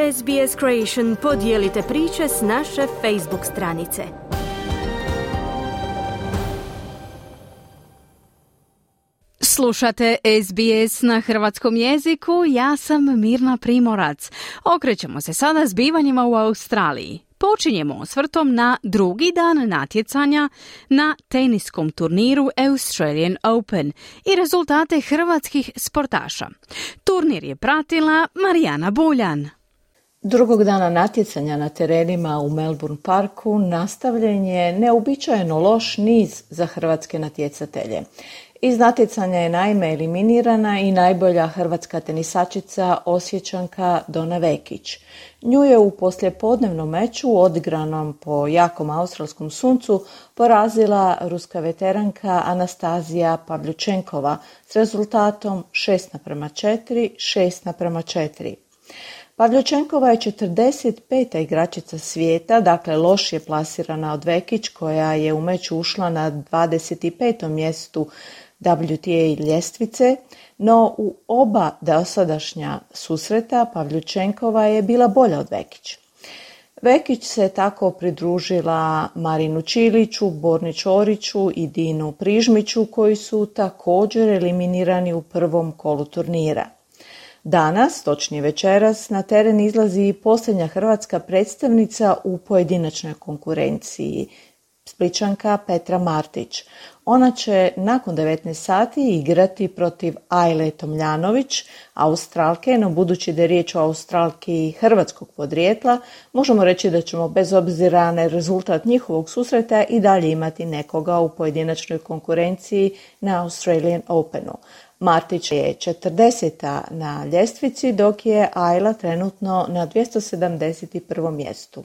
SBS Creation podijelite priče s naše Facebook stranice. Slušate SBS na hrvatskom jeziku, ja sam Mirna Primorac. Okrećemo se sada zbivanjima u Australiji. Počinjemo osvrtom na drugi dan natjecanja na teniskom turniru Australian Open i rezultate hrvatskih sportaša. Turnir je pratila Marijana Buljan. Drugog dana natjecanja na terenima u Melbourne Parku nastavljen je neobičajeno loš niz za hrvatske natjecatelje. Iz natjecanja je naime eliminirana i najbolja hrvatska tenisačica Osjećanka Dona Vekić. Nju je u poslijepodnevnom meču odigranom po jakom australskom suncu porazila ruska veteranka Anastazija Pavljučenkova s rezultatom 6 naprema 4, 6 naprema 4. Pavljučenkova je 45. igračica svijeta, dakle lošije plasirana od Vekić koja je u meću ušla na 25. mjestu WTA ljestvice, no u oba dosadašnja susreta Pavljučenkova je bila bolja od Vekić. Vekić se tako pridružila Marinu Čiliću, Borni Čoriću i Dinu Prižmiću koji su također eliminirani u prvom kolu turnira. Danas, točnije večeras, na teren izlazi i posljednja hrvatska predstavnica u pojedinačnoj konkurenciji, Spličanka Petra Martić. Ona će nakon 19 sati igrati protiv Ajle Tomljanović, Australke, no budući da je riječ o Australki hrvatskog podrijetla, možemo reći da ćemo bez obzira na rezultat njihovog susreta i dalje imati nekoga u pojedinačnoj konkurenciji na Australian Openu. Martić je 40. na ljestvici, dok je Ajla trenutno na 271. mjestu.